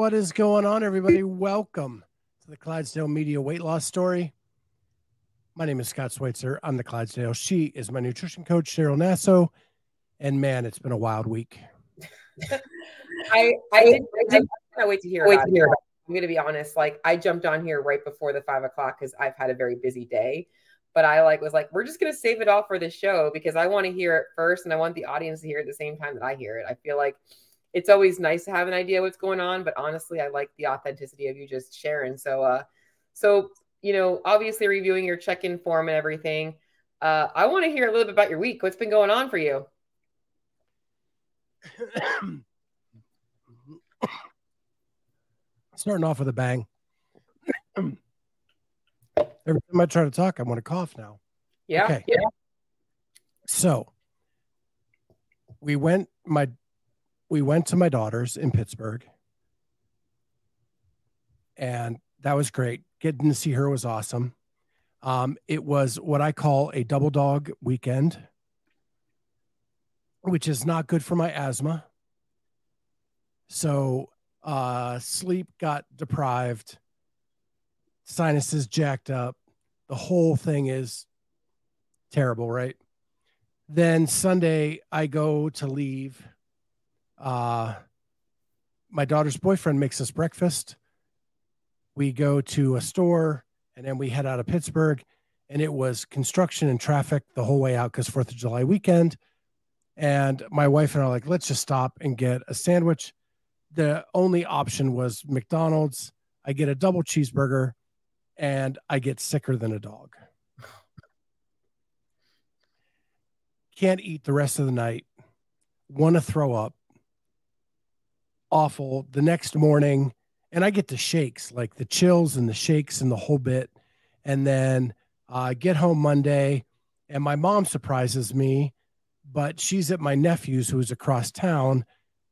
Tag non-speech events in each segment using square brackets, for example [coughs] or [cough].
What is going on, everybody? Welcome to the Clydesdale Media Weight Loss Story. My name is Scott Schweitzer. I'm the Clydesdale. She is my nutrition coach, Cheryl Nasso. And man, it's been a wild week. [laughs] I I, did, I, did, I wait to hear. Wait to hear. It. I'm going to be honest. Like I jumped on here right before the five o'clock because I've had a very busy day. But I like was like, we're just going to save it all for the show because I want to hear it first, and I want the audience to hear it at the same time that I hear it. I feel like it's always nice to have an idea what's going on, but honestly, I like the authenticity of you just sharing. So, uh, so you know, obviously reviewing your check-in form and everything. Uh, I want to hear a little bit about your week. What's been going on for you? [coughs] Starting off with a bang. [coughs] Every time I try to talk, I want to cough now. Yeah. Okay. Yeah. So we went. My we went to my daughter's in Pittsburgh, and that was great. Getting to see her was awesome. Um, it was what I call a double dog weekend, which is not good for my asthma. So, uh, sleep got deprived, sinuses jacked up. The whole thing is terrible, right? Then Sunday, I go to leave uh, my daughter's boyfriend makes us breakfast. We go to a store and then we head out of Pittsburgh. And it was construction and traffic the whole way out because Fourth of July weekend. And my wife and I are like, let's just stop and get a sandwich. The only option was McDonald's. I get a double cheeseburger and I get sicker than a dog. Can't eat the rest of the night. Want to throw up awful the next morning and I get the shakes, like the chills and the shakes and the whole bit. And then I uh, get home Monday and my mom surprises me, but she's at my nephew's who's across town.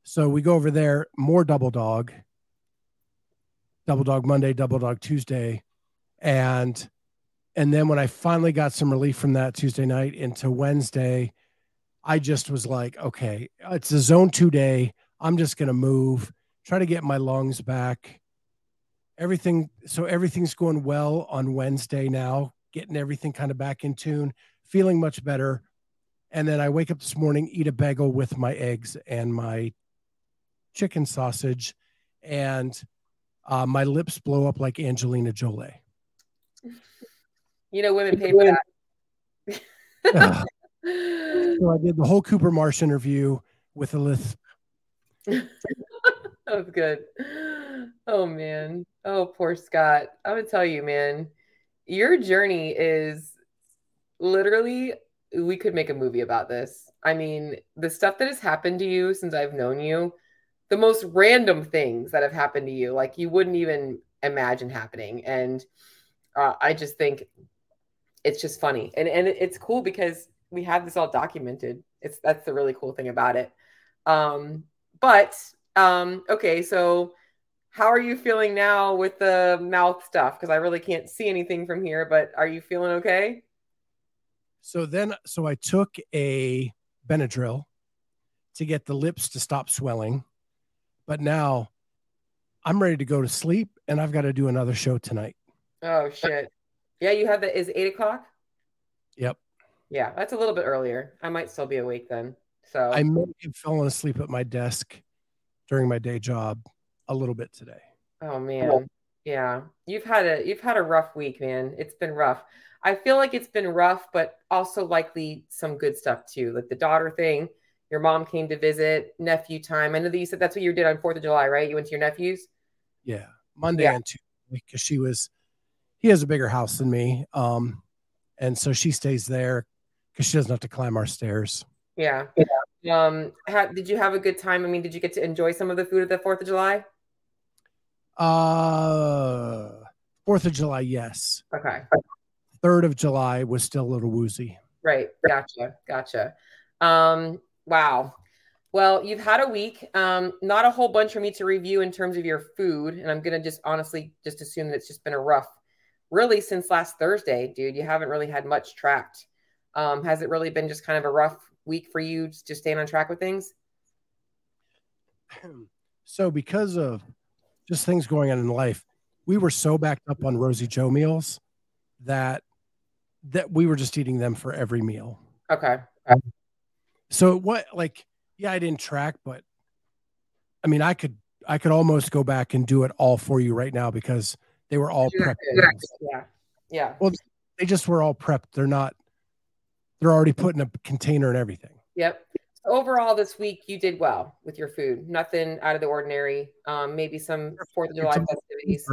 So we go over there, more double dog, double dog Monday, double dog Tuesday. And and then when I finally got some relief from that Tuesday night into Wednesday, I just was like, okay, it's a zone two day. I'm just going to move, try to get my lungs back. Everything, so everything's going well on Wednesday now, getting everything kind of back in tune, feeling much better. And then I wake up this morning, eat a bagel with my eggs and my chicken sausage, and uh, my lips blow up like Angelina Jolie. You know, women pay for that. [laughs] so I did the whole Cooper Marsh interview with a lisp [laughs] that was good. Oh man. Oh, poor Scott. I would tell you, man, your journey is literally we could make a movie about this. I mean, the stuff that has happened to you since I've known you, the most random things that have happened to you, like you wouldn't even imagine happening. And uh, I just think it's just funny. And and it's cool because we have this all documented. It's that's the really cool thing about it. Um, but um, okay, so how are you feeling now with the mouth stuff? Because I really can't see anything from here, but are you feeling okay? So then, so I took a Benadryl to get the lips to stop swelling, but now I'm ready to go to sleep, and I've got to do another show tonight. Oh shit! Yeah, you have the is eight o'clock. Yep. Yeah, that's a little bit earlier. I might still be awake then. So I may have fallen asleep at my desk during my day job a little bit today. Oh man. Yeah. You've had a you've had a rough week, man. It's been rough. I feel like it's been rough, but also likely some good stuff too. Like the daughter thing. Your mom came to visit, nephew time. I know that you said that's what you did on Fourth of July, right? You went to your nephew's? Yeah. Monday yeah. and Tuesday because she was he has a bigger house than me. Um, and so she stays there because she doesn't have to climb our stairs. Yeah. Um, did you have a good time? I mean, did you get to enjoy some of the food at the Fourth of July? Uh, Fourth of July, yes. Okay. Third of July was still a little woozy. Right. Gotcha. Gotcha. Um, wow. Well, you've had a week. Um, not a whole bunch for me to review in terms of your food, and I'm gonna just honestly just assume that it's just been a rough, really since last Thursday, dude. You haven't really had much tracked. Um, has it really been just kind of a rough week for you, to just staying on track with things? [clears throat] So, because of just things going on in life, we were so backed up on Rosie Joe meals that that we were just eating them for every meal. Okay. So what like yeah, I didn't track, but I mean I could I could almost go back and do it all for you right now because they were all prepped. Yeah. Yeah. Well, they just were all prepped. They're not they're already put in a container and everything. Yep. So overall, this week you did well with your food. Nothing out of the ordinary. Um, maybe some Fourth of July festivities.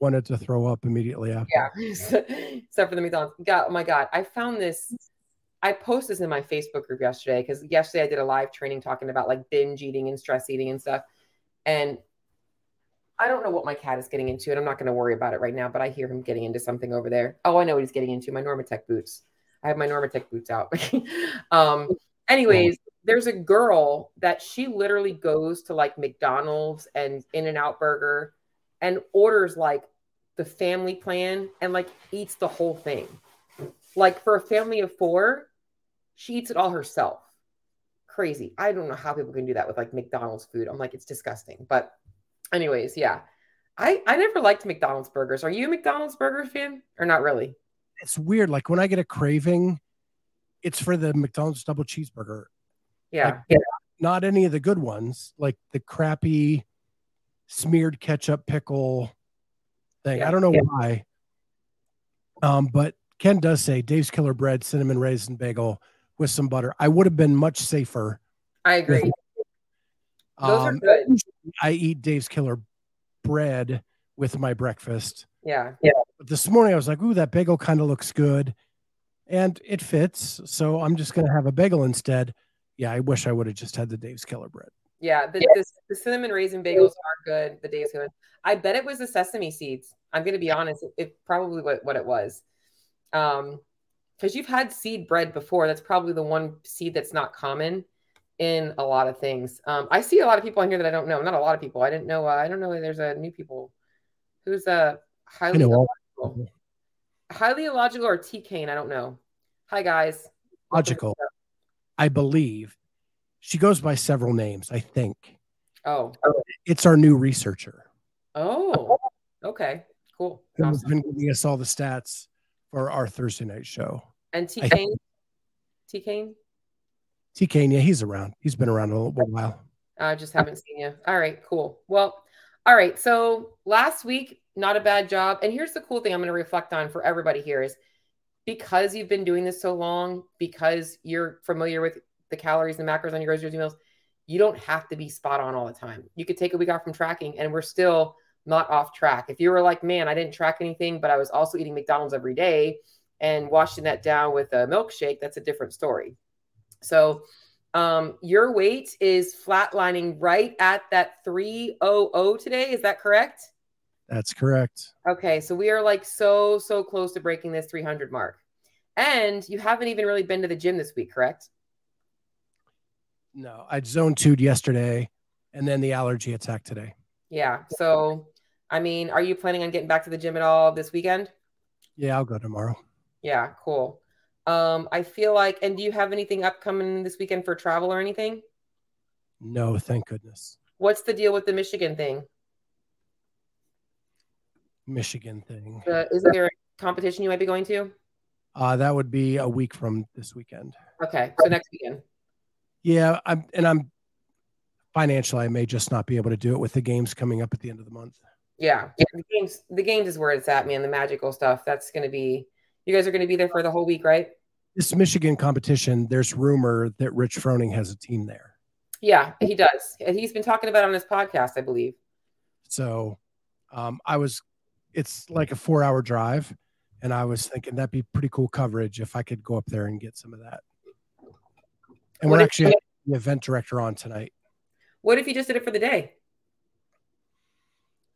Wanted to throw up immediately after. Yeah, [laughs] except for the McDonald's. God, oh my God, I found this. I posted this in my Facebook group yesterday because yesterday I did a live training talking about like binge eating and stress eating and stuff. And I don't know what my cat is getting into, and I'm not going to worry about it right now. But I hear him getting into something over there. Oh, I know what he's getting into. My Normatec boots. I have my Normatec boots out. [laughs] um, anyways, there's a girl that she literally goes to like McDonald's and In and Out Burger and orders like the family plan and like eats the whole thing. Like for a family of four, she eats it all herself. Crazy. I don't know how people can do that with like McDonald's food. I'm like, it's disgusting. But, anyways, yeah. I, I never liked McDonald's burgers. Are you a McDonald's burger fan or not really? It's weird. Like when I get a craving, it's for the McDonald's double cheeseburger. Yeah. Like, yeah. Not any of the good ones, like the crappy smeared ketchup pickle thing. Yeah. I don't know yeah. why. Um, but Ken does say Dave's Killer Bread, cinnamon raisin bagel with some butter. I would have been much safer. I agree. With, Those um, are good. I eat Dave's Killer Bread with my breakfast. Yeah. Yeah. But this morning I was like, ooh, that bagel kind of looks good. And it fits. So I'm just going to have a bagel instead. Yeah, I wish I would have just had the Dave's Killer Bread. Yeah, the, the, the, cinnamon raisin bagels are good. The Dave's Killer. I bet it was the sesame seeds. I'm going to be honest. It, it probably what, what it was. Um, because you've had seed bread before. That's probably the one seed that's not common in a lot of things. Um, I see a lot of people in here that I don't know. Not a lot of people. I didn't know. Uh, I don't know. There's a new people who's a uh, highly illogical. highly illogical or T Kane. I don't know. Hi guys. Logical. I believe she goes by several names. I think. Oh. It's our new researcher. Oh. Okay. Cool. Who's awesome. been giving us all the stats for our Thursday night show. And T Kane. T Kane. T Kane, yeah, he's around. He's been around a little while. I just haven't seen you. All right, cool. Well, all right. So last week, not a bad job. And here's the cool thing I'm going to reflect on for everybody here is because you've been doing this so long, because you're familiar with the calories and macros on your grocery meals, you don't have to be spot on all the time. You could take a week off from tracking and we're still not off track. If you were like, man, I didn't track anything, but I was also eating McDonald's every day and washing that down with a milkshake, that's a different story. So um, your weight is flatlining right at that 300 today. Is that correct? That's correct. Okay. So we are like so, so close to breaking this 300 mark. And you haven't even really been to the gym this week, correct? No, I zone two yesterday and then the allergy attack today. Yeah. So, I mean, are you planning on getting back to the gym at all this weekend? Yeah, I'll go tomorrow. Yeah, cool. Um, I feel like, and do you have anything upcoming this weekend for travel or anything? No, thank goodness. What's the deal with the Michigan thing? Michigan thing. Uh, isn't there a competition you might be going to? Uh, that would be a week from this weekend. Okay, so next weekend. Yeah, I'm, and I'm financially, I may just not be able to do it with the games coming up at the end of the month. Yeah, the games, the games is where it's at, man. The magical stuff. That's going to be you guys are going to be there for the whole week, right? This Michigan competition, there's rumor that Rich Froning has a team there. Yeah, he does. He's been talking about on his podcast, I believe. So um, I was, it's like a four hour drive. And I was thinking that'd be pretty cool coverage if I could go up there and get some of that. And what we're actually the event director on tonight. What if you just did it for the day?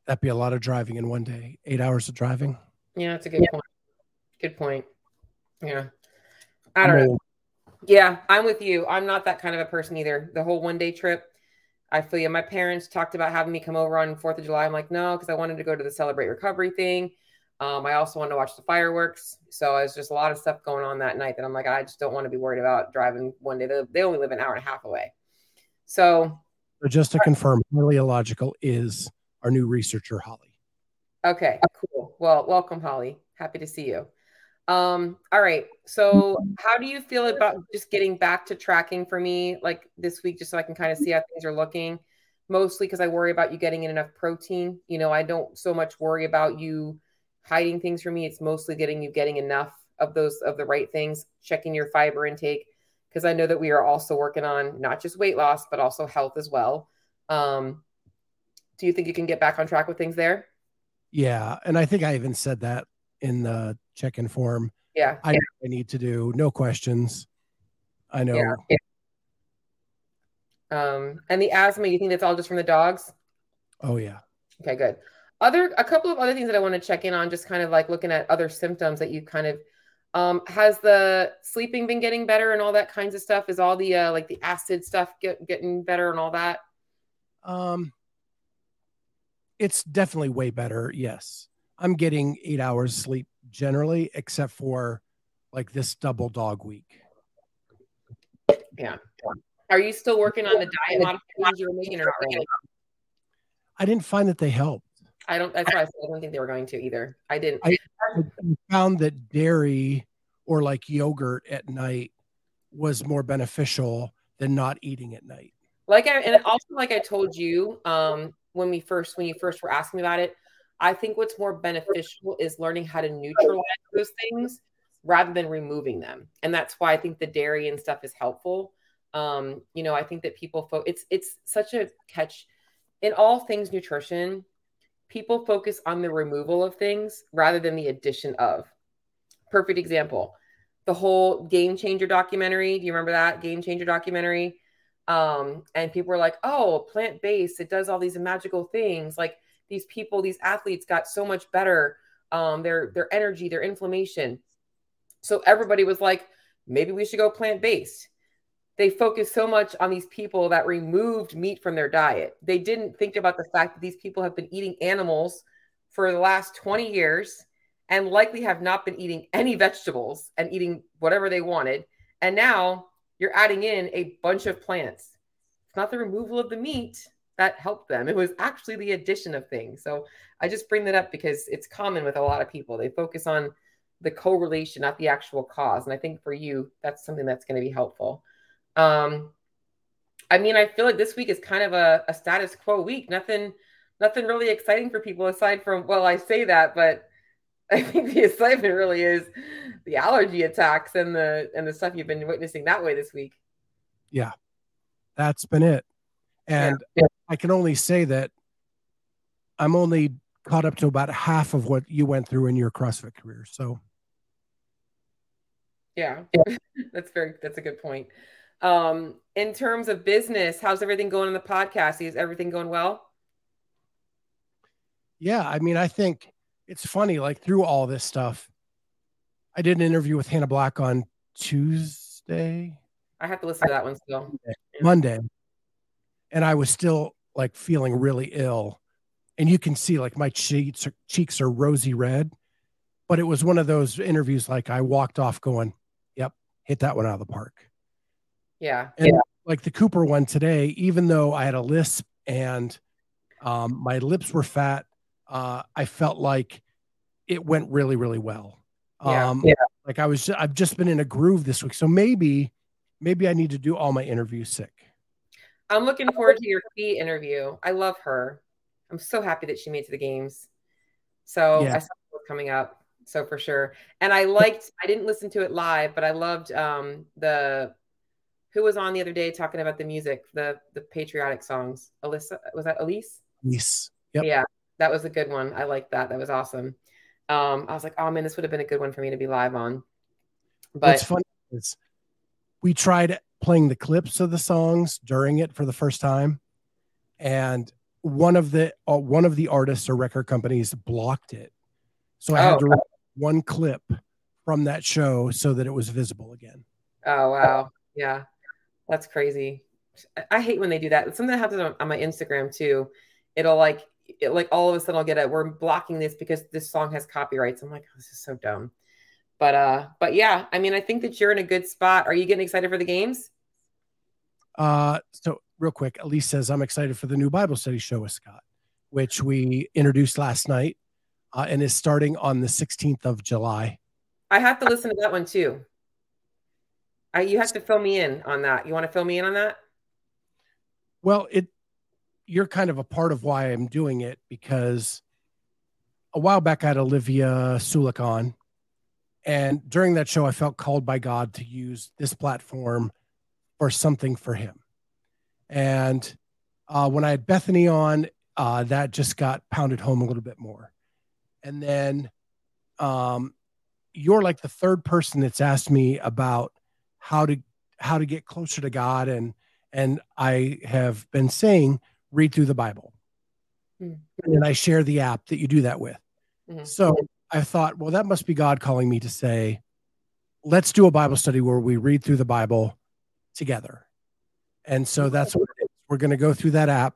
That'd be a lot of driving in one day. Eight hours of driving. Yeah, that's a good yeah. point. Good point. Yeah. I don't know. Yeah, I'm with you. I'm not that kind of a person either. The whole one day trip, I feel you. My parents talked about having me come over on Fourth of July. I'm like, no, because I wanted to go to the Celebrate Recovery thing. Um, I also wanted to watch the fireworks. So it's just a lot of stuff going on that night that I'm like, I just don't want to be worried about driving one day. They, they only live an hour and a half away. So, so just to confirm, Highly Illogical is our new researcher, Holly. Okay, cool. Well, welcome, Holly. Happy to see you. Um, all right. So how do you feel about just getting back to tracking for me like this week, just so I can kind of see how things are looking? Mostly because I worry about you getting in enough protein. You know, I don't so much worry about you hiding things from me. It's mostly getting you getting enough of those of the right things, checking your fiber intake, because I know that we are also working on not just weight loss, but also health as well. Um, do you think you can get back on track with things there? Yeah. And I think I even said that in the check-in form. Yeah. I, I need to do no questions. I know. Yeah. Um, and the asthma, you think that's all just from the dogs? Oh yeah. Okay, good. Other a couple of other things that I want to check in on, just kind of like looking at other symptoms that you kind of um has the sleeping been getting better and all that kinds of stuff? Is all the uh like the acid stuff get, getting better and all that? Um it's definitely way better, yes. I'm getting eight hours sleep generally, except for like this double dog week. Yeah. Are you still working on the diet modifications you were making or not? I didn't find that they helped. I don't, that's why I said I don't think they were going to either. I didn't. I, I found that dairy or like yogurt at night was more beneficial than not eating at night. Like I, and also like I told you, um, when we first, when you first were asking me about it, I think what's more beneficial is learning how to neutralize those things rather than removing them. And that's why I think the dairy and stuff is helpful. Um, you know, I think that people fo- it's it's such a catch in all things nutrition. People focus on the removal of things rather than the addition of. Perfect example. The whole game changer documentary. Do you remember that game changer documentary? Um, and people were like, oh, plant based, it does all these magical things. Like these people, these athletes got so much better. Um, their their energy, their inflammation. So everybody was like, maybe we should go plant based. They focused so much on these people that removed meat from their diet. They didn't think about the fact that these people have been eating animals for the last 20 years and likely have not been eating any vegetables and eating whatever they wanted. And now you're adding in a bunch of plants. It's not the removal of the meat, that helped them. It was actually the addition of things. So I just bring that up because it's common with a lot of people. They focus on the correlation, not the actual cause. And I think for you, that's something that's going to be helpful. Um, I mean, I feel like this week is kind of a, a status quo week. Nothing, nothing really exciting for people aside from, well, I say that, but [laughs] I think the excitement really is the allergy attacks and the and the stuff you've been witnessing that way this week. Yeah, that's been it. And yeah. I can only say that I'm only caught up to about half of what you went through in your CrossFit career. So yeah, [laughs] that's very that's a good point. Um, in terms of business, how's everything going in the podcast? Is everything going well? Yeah, I mean, I think it's funny, like through all this stuff. I did an interview with Hannah Black on Tuesday. I have to listen to that one still. Monday. Monday and I was still like feeling really ill. And you can see like my cheeks are, cheeks are rosy red. But it was one of those interviews like I walked off going, "Yep, hit that one out of the park." Yeah. And yeah. like the Cooper one today, even though I had a lisp and um, my lips were fat, uh, I felt like it went really, really well. Yeah. Um, yeah. Like I was, I've just been in a groove this week, so maybe, maybe I need to do all my interviews sick. I'm looking forward to your [laughs] fee interview. I love her. I'm so happy that she made to the games. So yeah. I saw it coming up. So for sure. And I liked, I didn't listen to it live, but I loved um the who was on the other day talking about the music, the the patriotic songs. Alyssa was that Elise? Elise. Yep. Yeah, that was a good one. I liked that. That was awesome. Um, I was like, oh man, this would have been a good one for me to be live on. But what's funny is we tried playing the clips of the songs during it for the first time. And one of the uh, one of the artists or record companies blocked it, so I oh. had to write one clip from that show so that it was visible again. Oh wow, yeah, that's crazy. I hate when they do that. Something that happens on, on my Instagram too. It'll like it, like all of a sudden I'll get a we're blocking this because this song has copyrights. I'm like, oh, this is so dumb. But uh, but yeah, I mean, I think that you're in a good spot. Are you getting excited for the games? Uh, so real quick, Elise says I'm excited for the new Bible study show with Scott, which we introduced last night, uh, and is starting on the 16th of July. I have to listen to that one too. I, you have to fill me in on that. You want to fill me in on that? Well, it you're kind of a part of why I'm doing it because a while back I had Olivia Sulek on, and during that show I felt called by God to use this platform for something for Him. And uh, when I had Bethany on, uh, that just got pounded home a little bit more. And then um, you're like the third person that's asked me about how to how to get closer to God and and I have been saying read through the Bible. Mm-hmm. And I share the app that you do that with. Mm-hmm. So I thought, well, that must be God calling me to say, let's do a Bible study where we read through the Bible together. And so that's what We're going to go through that app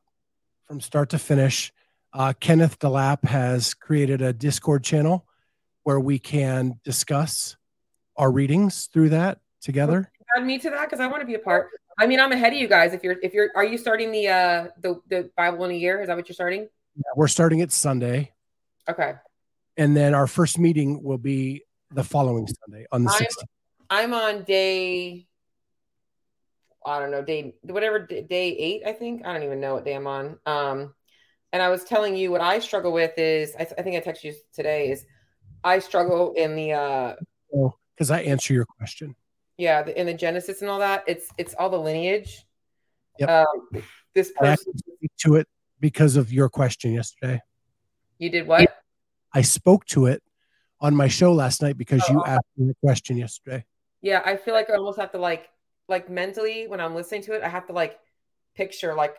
from start to finish. Uh, Kenneth DeLapp has created a Discord channel where we can discuss our readings through that together. Add me to that because I want to be a part. I mean, I'm ahead of you guys. If you're, if you're, are you starting the uh the the Bible in a year? Is that what you're starting? Yeah, we're starting it Sunday. Okay. And then our first meeting will be the following Sunday on the I'm, 16th. I'm on day, I don't know, day whatever day eight. I think I don't even know what day I'm on. Um, and I was telling you what I struggle with is I, th- I think I texted you today is I struggle in the uh because oh, I answer your question yeah the, in the genesis and all that it's it's all the lineage yep. um, this person to it because of your question yesterday you did what i spoke to it on my show last night because oh, you asked me the question yesterday. Yeah i feel like i almost have to like like mentally when i'm listening to it i have to like picture like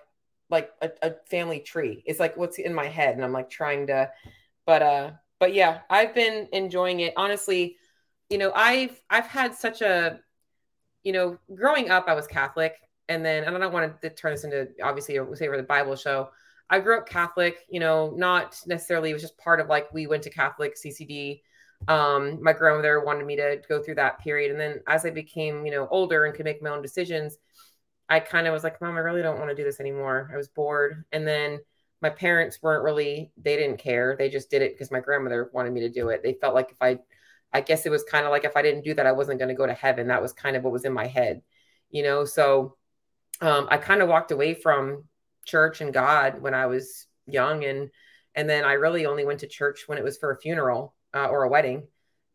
like a, a family tree. It's like what's in my head and i'm like trying to but uh but yeah i've been enjoying it. Honestly you know i've i've had such a you know, growing up, I was Catholic, and then and I don't want to turn this into obviously a say for the Bible show. I grew up Catholic, you know, not necessarily. It was just part of like we went to Catholic CCD. Um, my grandmother wanted me to go through that period, and then as I became, you know, older and could make my own decisions, I kind of was like, Mom, I really don't want to do this anymore. I was bored, and then my parents weren't really they didn't care they just did it because my grandmother wanted me to do it they felt like if i I guess it was kind of like if I didn't do that, I wasn't going to go to heaven. That was kind of what was in my head, you know? So um, I kind of walked away from church and God when I was young. And, and then I really only went to church when it was for a funeral uh, or a wedding.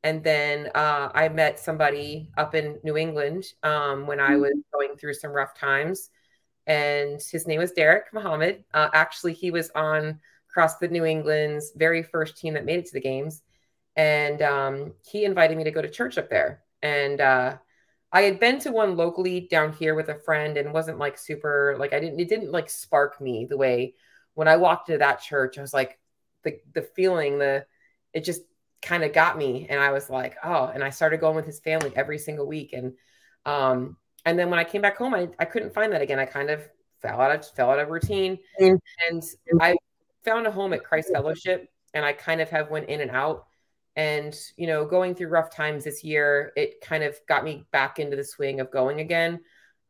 And then uh, I met somebody up in New England um, when I was going through some rough times. And his name was Derek Muhammad. Uh, actually, he was on CrossFit New England's very first team that made it to the games and um, he invited me to go to church up there. And uh, I had been to one locally down here with a friend, and wasn't like super like I didn't it didn't like spark me the way when I walked into that church. I was like the the feeling the it just kind of got me, and I was like oh, and I started going with his family every single week, and um and then when I came back home, I I couldn't find that again. I kind of fell out of fell out of routine, and I found a home at Christ Fellowship, and I kind of have went in and out and, you know, going through rough times this year, it kind of got me back into the swing of going again.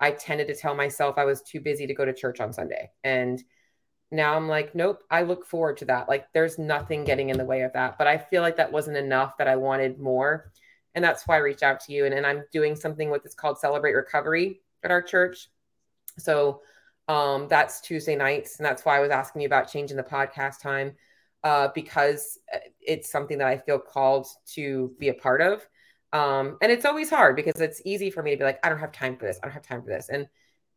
I tended to tell myself I was too busy to go to church on Sunday. And now I'm like, nope, I look forward to that. Like, there's nothing getting in the way of that. But I feel like that wasn't enough, that I wanted more. And that's why I reached out to you. And, and I'm doing something with it's called Celebrate Recovery at our church. So um, that's Tuesday nights. And that's why I was asking you about changing the podcast time uh, because uh, it's something that I feel called to be a part of. Um, and it's always hard because it's easy for me to be like, I don't have time for this. I don't have time for this. And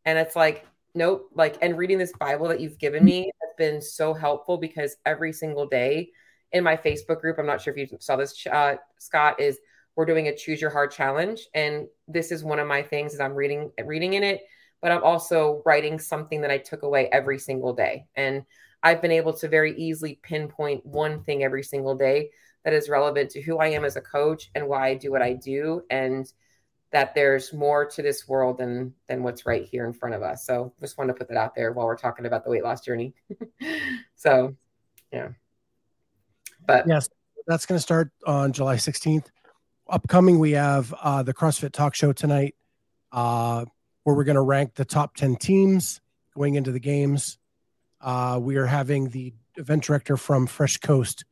and it's like, nope, like, and reading this Bible that you've given me has been so helpful because every single day in my Facebook group, I'm not sure if you saw this, uh, Scott, is we're doing a choose your heart challenge. And this is one of my things is I'm reading reading in it, but I'm also writing something that I took away every single day. And I've been able to very easily pinpoint one thing every single day that is relevant to who I am as a coach and why I do what I do and that there's more to this world than than what's right here in front of us. So just want to put that out there while we're talking about the weight loss journey. [laughs] so yeah. But yes, that's going to start on July 16th. Upcoming, we have uh, the CrossFit Talk Show tonight, uh, where we're going to rank the top 10 teams going into the games. Uh, we are having the event director from Fresh Coast,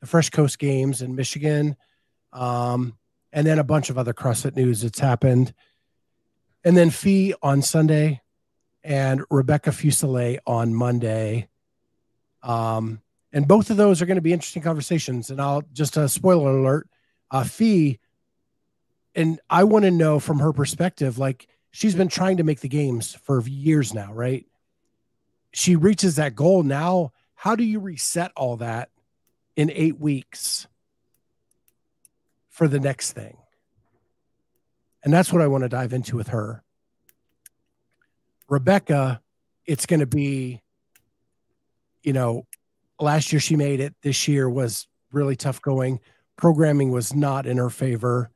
the Fresh Coast Games in Michigan, um, and then a bunch of other CrossFit news that's happened. And then Fee on Sunday and Rebecca Fuselier on Monday. Um, and both of those are going to be interesting conversations. And I'll just a spoiler alert, uh, Fee, and I want to know from her perspective, like she's been trying to make the games for years now, right? She reaches that goal now. How do you reset all that in eight weeks for the next thing? And that's what I want to dive into with her. Rebecca, it's going to be, you know, last year she made it. This year was really tough going. Programming was not in her favor.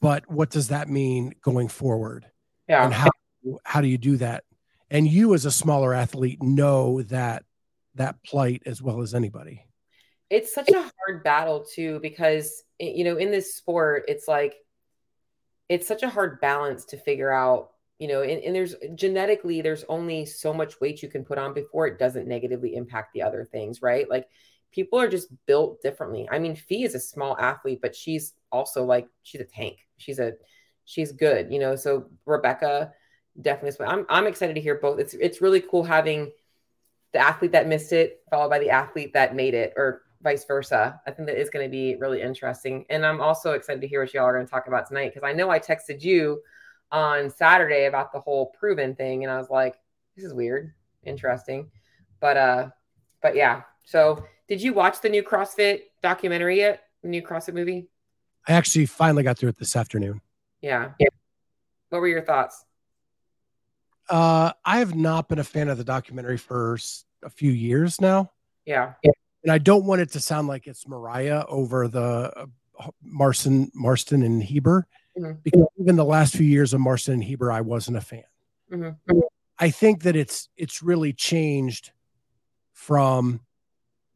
But what does that mean going forward? Yeah. And how how do you do that? And you as a smaller athlete know that that plight as well as anybody. It's such a hard battle too because you know in this sport it's like it's such a hard balance to figure out you know and, and, there's genetically there's only so much weight you can put on before it doesn't negatively impact the other things right? Like people are just built differently. I mean fee is a small athlete but she's also like she's a tank. She's a she's good you know? So rebecca definitely i'm, I'm excited to hear both it's it's really cool having the athlete that missed it followed by the athlete that made it or vice versa i think that is going to be really interesting and i'm also excited to hear what y'all are going to talk about tonight because i know i texted you on Saturday about the whole proven thing, and I was like, this is weird, interesting. But uh, but yeah. So did you watch the new CrossFit documentary yet? The new CrossFit movie? I actually finally got through it this afternoon. Yeah. yeah. What were your thoughts? Uh, I have not been a fan of the documentary for a few years now. Yeah. And I don't want it to sound like it's Mariah over the uh, Marston, Marston and Heber mm-hmm. because even the last few years of Marston and Heber, I wasn't a fan. Mm-hmm. I think that it's it's really changed from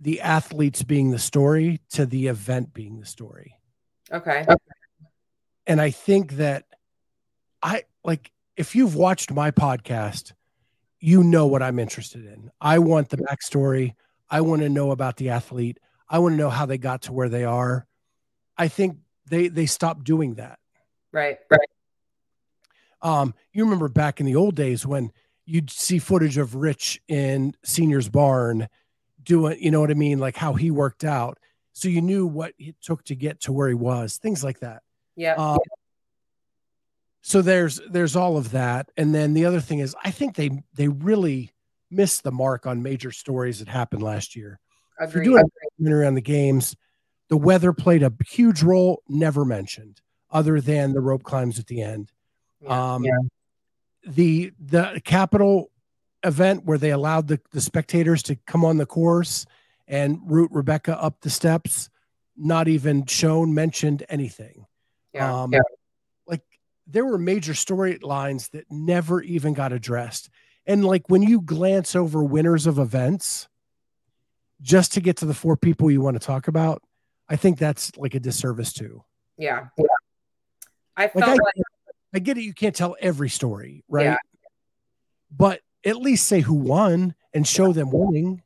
the athletes being the story to the event being the story. Okay. And I think that I like if you've watched my podcast, you know what I'm interested in. I want the backstory. I want to know about the athlete. I want to know how they got to where they are. I think they they stopped doing that. Right. Right. Um, you remember back in the old days when you'd see footage of Rich in Senior's Barn doing, you know what I mean, like how he worked out. So you knew what it took to get to where he was, things like that. Yeah. Um, so there's there's all of that, and then the other thing is, I think they they really missed the mark on major stories that happened last year. Agreed. If you're doing a documentary on the games, the weather played a huge role, never mentioned other than the rope climbs at the end. Yeah, um, yeah. The the capital event where they allowed the, the spectators to come on the course and root Rebecca up the steps, not even shown, mentioned anything. Yeah, um, yeah. There were major storylines that never even got addressed. And like when you glance over winners of events just to get to the four people you want to talk about, I think that's like a disservice too. Yeah. yeah. I felt like, I, like I get it. You can't tell every story, right? Yeah. But at least say who won and show them winning.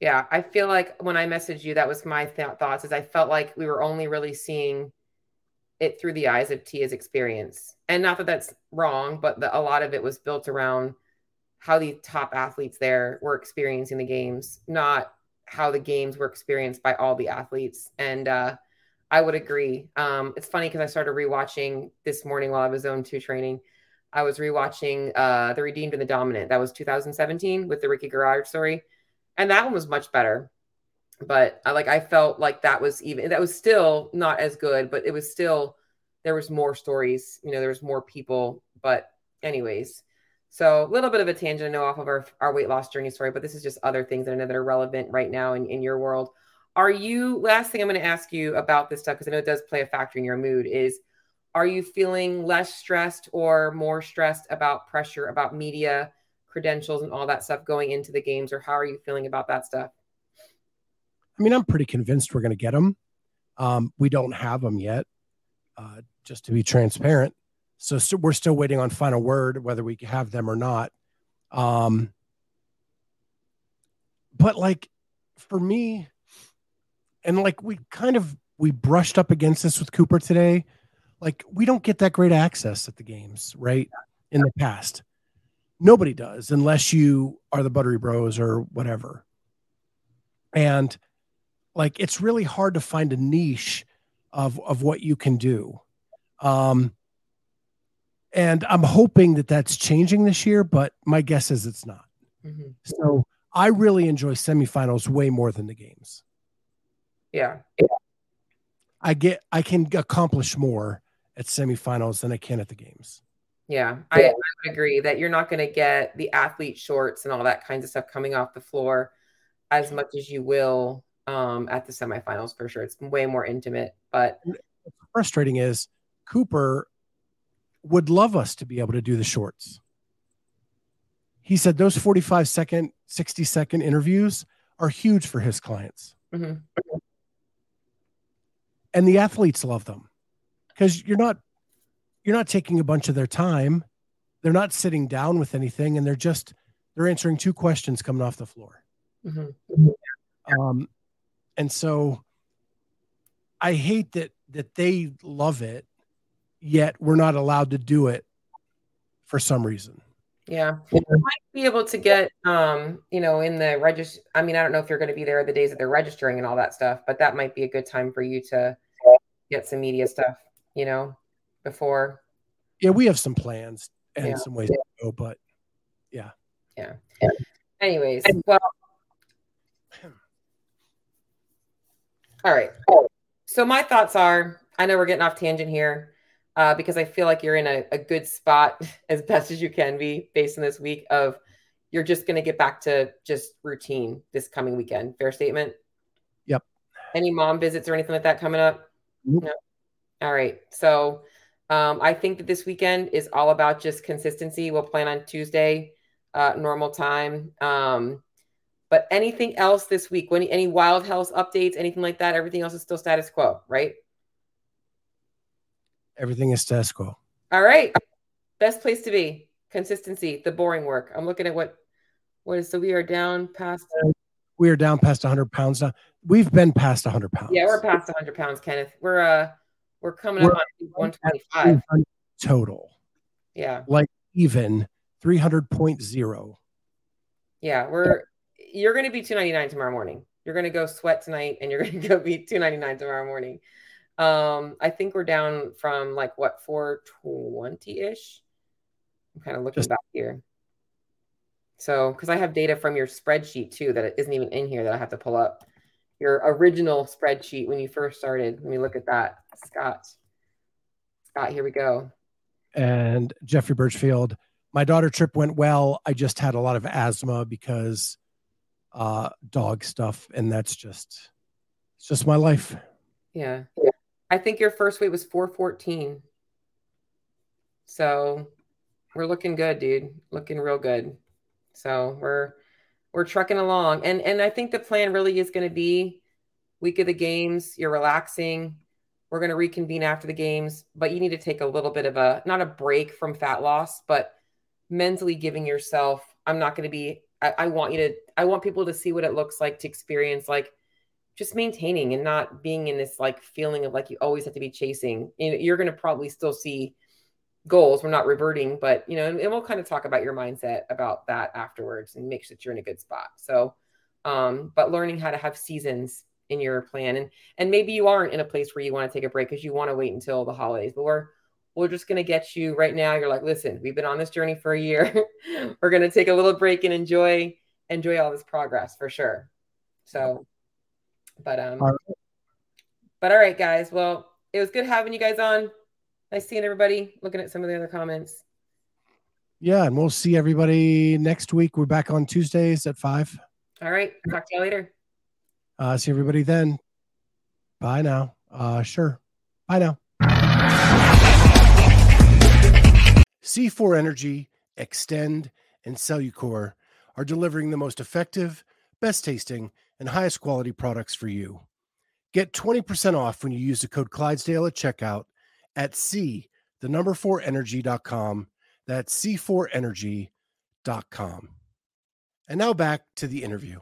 Yeah, I feel like when I messaged you, that was my th- thoughts. Is I felt like we were only really seeing it through the eyes of Tia's experience, and not that that's wrong, but the, a lot of it was built around how the top athletes there were experiencing the games, not how the games were experienced by all the athletes. And uh, I would agree. Um, it's funny because I started rewatching this morning while I was zone two training. I was rewatching uh, The Redeemed and the Dominant. That was 2017 with the Ricky Garard story, and that one was much better. But I like I felt like that was even that was still not as good, but it was still there was more stories. You know, there was more people. But anyways, So a little bit of a tangent, I know, off of our, our weight loss journey story, but this is just other things that I know that are relevant right now in, in your world. Are you, last thing I'm going to ask you about this stuff, because I know it does play a factor in your mood, is are you feeling less stressed or more stressed about pressure, about media, credentials, and all that stuff going into the games? Or how are you feeling about that stuff? I mean, I'm pretty convinced we're going to get them. Um, we don't have them yet, uh, just to be transparent. So, we're still waiting on final word whether we have them or not. Um, but like for me, and like we kind of we brushed up against this with Cooper today. Like we don't get that great access at the games, right? In the past, nobody does unless you are the Buttery Bros or whatever. And like it's really hard to find a niche of of what you can do. Um, and I'm hoping that that's changing this year, but my guess is it's not. Mm-hmm. So I really enjoy semifinals way more than the games. Yeah. I get I can accomplish more at semifinals than I can at the games. Yeah, I, I would agree that you're not going to get the athlete shorts and all that kinds of stuff coming off the floor as much as you will um, at the semifinals for sure. It's way more intimate. But what's frustrating is Cooper would love us to be able to do the shorts. He said those 45 second, 60 second interviews are huge for his clients. Mm-hmm. And the athletes love them because you're not you're not taking a bunch of their time. They're not sitting down with anything and they're just they're answering two questions coming off the floor. Mm-hmm. Um, and so I hate that that they love it, yet we're not allowed to do it for some reason. Yeah. You might be able to get um, you know, in the register I mean, I don't know if you're going to be there the days that they're registering and all that stuff, but that might be a good time for you to get some media stuff, you know, before. Yeah, we have some plans and yeah. some ways to go, but yeah. Yeah. yeah. Anyways, well, all right. So my thoughts are, I know we're getting off tangent here uh, because I feel like you're in a, a good spot [laughs] as best as you can be based on this week of you're just going to get back to just routine this coming weekend. Fair statement. Yep. Any mom visits or anything like that coming up? Nope. No. All right. So um, I think that this weekend is all about just consistency. We'll plan on Tuesday, uh, normal time. Um, but anything else this week? Any any wild health updates? Anything like that? Everything else is still status quo, right? Everything is status quo. All right. Best place to be. Consistency. The boring work. I'm looking at what what is so we are down past. We are down past 100 pounds now. We've been past 100 pounds. Yeah, we're past 100 pounds, Kenneth. We're uh we're coming we're up on 125 total. Yeah. Like even 300.0. Yeah, we're you're going to be 299 tomorrow morning. You're going to go sweat tonight and you're [laughs] going to go be 299 tomorrow morning. Um, I think we're down from like what 420 ish. I'm kind of looking Just- back here. So, because I have data from your spreadsheet too that isn't even in here that I have to pull up. Your original spreadsheet when you first started. Let me look at that. Scott. Scott, here we go. And Jeffrey Birchfield, my daughter trip went well. I just had a lot of asthma because uh, dog stuff, and that's just it's just my life. Yeah, I think your first weight was four fourteen. So we're looking good, dude. Looking real good. So we're we're trucking along, and and I think the plan really is going to be week of the games. You're relaxing. We're going to reconvene after the games, but you need to take a little bit of a not a break from fat loss, but mentally giving yourself. I'm not going to be I, I want you to I want people to see what it looks like to experience like just maintaining and not being in this like feeling of like you always have to be chasing. You know, you're going to probably still see goals. We're not reverting, but you know, and, and, we'll kind of talk about your mindset about that afterwards and make sure that you're in a good spot. So, um, but learning how to have seasons in your plan and and maybe you aren't in a place where you want to take a break because you want to wait until the holidays, but we're we're just going to get you right now. You're like, listen, we've been on this journey for a year. [laughs] we're going to take a little break and enjoy enjoy all this progress for sure. So, but um, all right. but all right, guys. Well, it was good having you guys on. Nice seeing everybody. Looking at some of the other comments. Yeah, and we'll see everybody next week. We're back on Tuesdays at five. All right. Talk to you later. Uh, see everybody then. Bye now. Uh, sure. Bye now. C4 Energy, Extend, and Cellucor are delivering the most effective, best tasting, and highest quality products for you. Get 20% off when you use the code Clydesdale at checkout at C, the number 4 energy.com. That's C4energy.com. And now back to the interview.